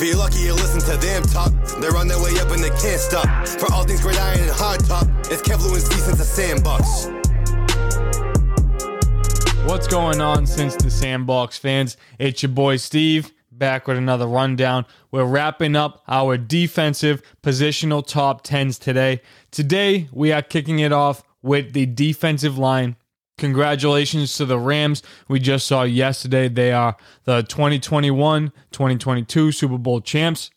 If you're lucky, you listen to them talk. They're on their way up and they can't stop. For all things great iron and hard top, it's sandbox. What's going on since the Sandbox fans? It's your boy Steve back with another rundown. We're wrapping up our defensive positional top 10s today. Today, we are kicking it off with the defensive line. Congratulations to the Rams. We just saw yesterday they are the 2021 2022 Super Bowl champs.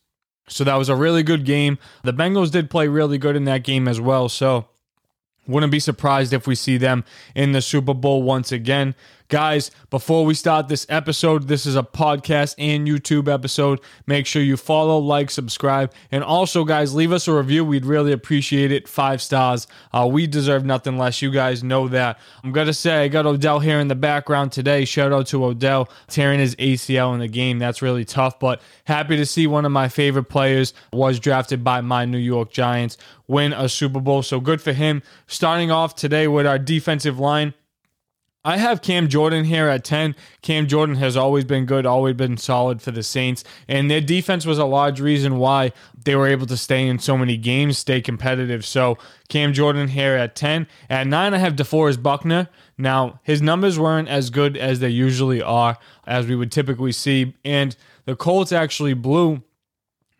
So that was a really good game. The Bengals did play really good in that game as well. So wouldn't be surprised if we see them in the Super Bowl once again. Guys, before we start this episode, this is a podcast and YouTube episode. Make sure you follow, like, subscribe, and also, guys, leave us a review. We'd really appreciate it. Five stars. Uh, we deserve nothing less. You guys know that. I'm going to say I got Odell here in the background today. Shout out to Odell tearing his ACL in the game. That's really tough, but happy to see one of my favorite players was drafted by my New York Giants win a Super Bowl. So good for him. Starting off today with our defensive line. I have Cam Jordan here at 10. Cam Jordan has always been good, always been solid for the Saints, and their defense was a large reason why they were able to stay in so many games, stay competitive. So Cam Jordan here at 10. At 9, I have DeForest Buckner. Now, his numbers weren't as good as they usually are, as we would typically see, and the Colts actually blew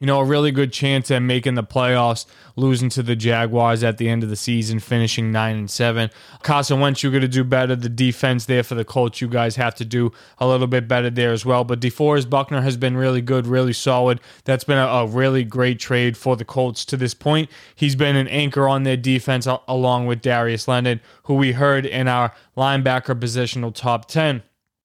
you know, a really good chance at making the playoffs, losing to the Jaguars at the end of the season, finishing nine and seven. Carson Wentz, you're going to do better. The defense there for the Colts, you guys have to do a little bit better there as well. But DeForest Buckner has been really good, really solid. That's been a, a really great trade for the Colts to this point. He's been an anchor on their defense along with Darius Leonard, who we heard in our linebacker positional top 10.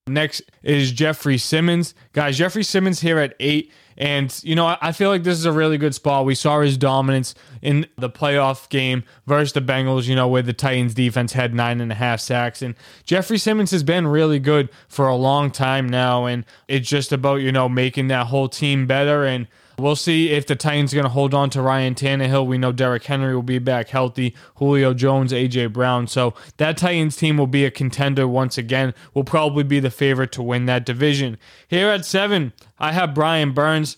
Next is Jeffrey Simmons. Guys, Jeffrey Simmons here at eight. And, you know, I feel like this is a really good spot. We saw his dominance in the playoff game versus the Bengals, you know, where the Titans defense had nine and a half sacks. And Jeffrey Simmons has been really good for a long time now. And it's just about, you know, making that whole team better. And We'll see if the Titans are going to hold on to Ryan Tannehill. We know Derrick Henry will be back healthy, Julio Jones, AJ Brown. So that Titans team will be a contender once again. Will probably be the favorite to win that division. Here at seven, I have Brian Burns.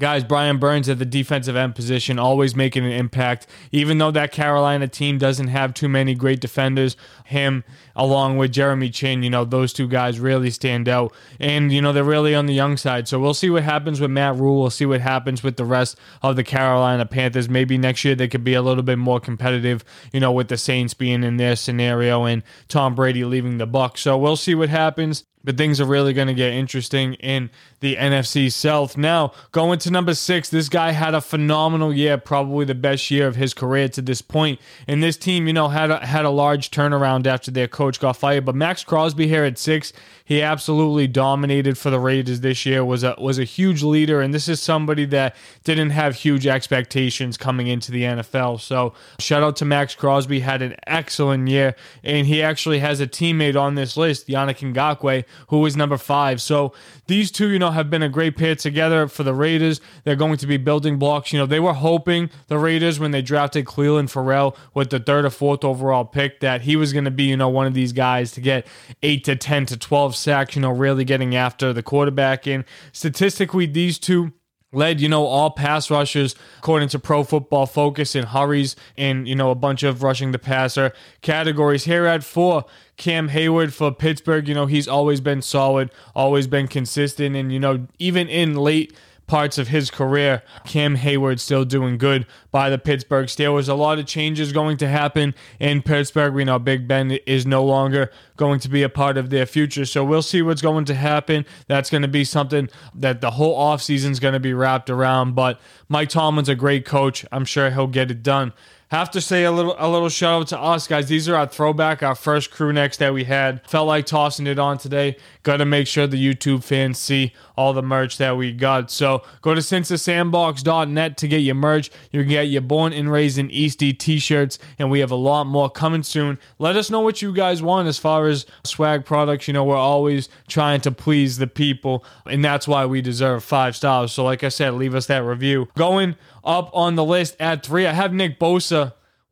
Guys, Brian Burns at the defensive end position, always making an impact. Even though that Carolina team doesn't have too many great defenders, him along with Jeremy Chinn, you know, those two guys really stand out. And, you know, they're really on the young side. So we'll see what happens with Matt Rhule. We'll see what happens with the rest of the Carolina Panthers. Maybe next year they could be a little bit more competitive, you know, with the Saints being in their scenario and Tom Brady leaving the Bucs. So we'll see what happens but things are really going to get interesting in the NFC South. Now, going to number six, this guy had a phenomenal year, probably the best year of his career to this point. And this team, you know, had a, had a large turnaround after their coach got fired. But Maxx Crosby here at six, he absolutely dominated for the Raiders this year. was a was a huge leader, and this is somebody that didn't have huge expectations coming into the NFL. So shout out to Maxx Crosby, had an excellent year, and he actually has a teammate on this list, Yannick Ngakoue, who is number five. So these two, you know, have been a great pair together for the Raiders. They're going to be building blocks. You know, they were hoping the Raiders when they drafted Clelin Ferrell with the third or fourth overall pick that he was going to be, you know, one of these guys to get eight to ten to twelve sacks. You know, really getting after the quarterback. And statistically, these two led, you know, all pass rushers according to Pro Football Focus in hurries and, you know, a bunch of rushing the passer categories. Here at four, Cam Heyward for Pittsburgh, you know, he's always been solid, always been consistent, and, you know, even in late parts of his career. Cam Heyward still doing good by the Pittsburgh Steelers. A lot of changes going to happen in Pittsburgh. We know Big Ben is no longer going to be a part of their future. So we'll see what's going to happen. That's going to be something that the whole offseason is going to be wrapped around. But Mike Tomlin's a great coach. I'm sure he'll get it done have to say a little a little shout out to us guys. These are our throwback, our first crew necks that we had. Felt like tossing it on today. Got to make sure the YouTube fans see all the merch that we got. So go to sandbox.net to get your merch. You can get your born and raised in Eastie t-shirts, and we have a lot more coming soon. Let us know what you guys want as far as swag products. You know, we're always trying to please the people, and that's why we deserve five stars. So like I said, leave us that review. Going up on the list at three, I have Nick Bosa.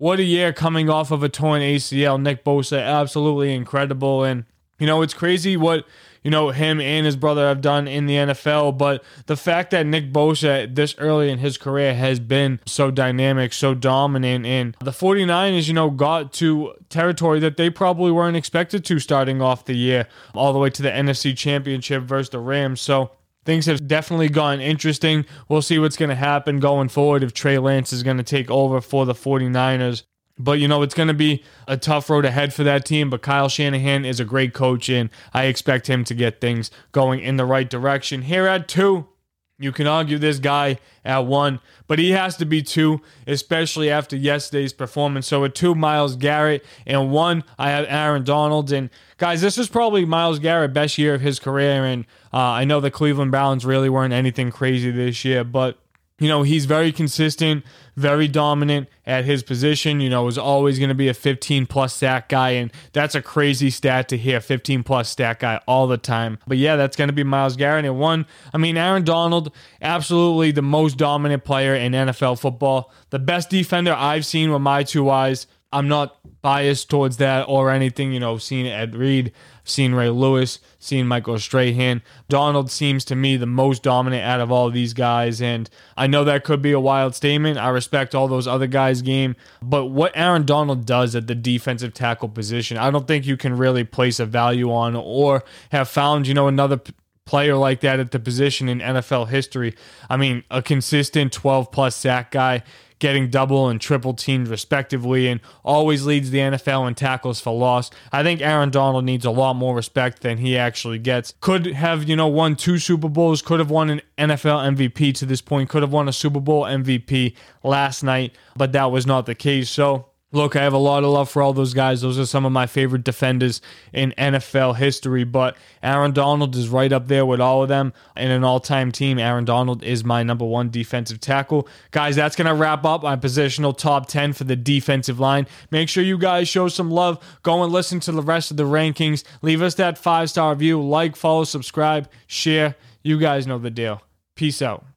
What a year coming off of a torn ACL. Nick Bosa, absolutely incredible. And, you know, it's crazy what you know, him and his brother have done in the NFL. But the fact that Nick Bosa this early in his career has been so dynamic, so dominant, and the 49ers, you know, got to territory that they probably weren't expected to starting off the year, all the way to the NFC Championship versus the Rams. So things have definitely gotten interesting. We'll see what's going to happen going forward if Trey Lance is going to take over for the 49ers. But, you know, it's going to be a tough road ahead for that team. But Kyle Shanahan is a great coach, and I expect him to get things going in the right direction. Here at two, you can argue this guy at one, but he has to be two, especially after yesterday's performance. So at two, Myles Garrett, and one, I have Aaron Donald. And guys, this is probably Myles Garrett' best year of his career. And uh, I know the Cleveland Browns really weren't anything crazy this year, but you know, he's very consistent, very dominant at his position. You know, is always going to be a 15 plus sack guy. And that's a crazy stat to hear 15 plus sack guy all the time. But yeah, that's going to be Myles Garrett. And one, I mean, Aaron Donald, absolutely the most dominant player in NFL football, the best defender I've seen with my two eyes. I'm not biased towards that or anything, you know, seen Ed Reed, seen Ray Lewis, seen Michael Strahan. Donald seems to me the most dominant out of all these guys. And I know that could be a wild statement. I respect all those other guys' game. But what Aaron Donald does at the defensive tackle position, I don't think you can really place a value on or have found, you know, another player like that at the position in NFL history. I mean, a consistent 12 plus sack guy getting double and triple teamed respectively, and always leads the NFL in tackles for loss. I think Aaron Donald needs a lot more respect than he actually gets. Could have, you know, won two Super Bowls, could have won an NFL MVP to this point, could have won a Super Bowl MVP last night, but that was not the case. So, Look, I have a lot of love for all those guys. Those are some of my favorite defenders in NFL history, but Aaron Donald is right up there with all of them. In an all time team, Aaron Donald is my number one defensive tackle. Guys, that's going to wrap up my positional top 10 for the defensive line. Make sure you guys show some love. Go and listen to the rest of the rankings. Leave us that five star review. Like, follow, subscribe, share. You guys know the deal. Peace out.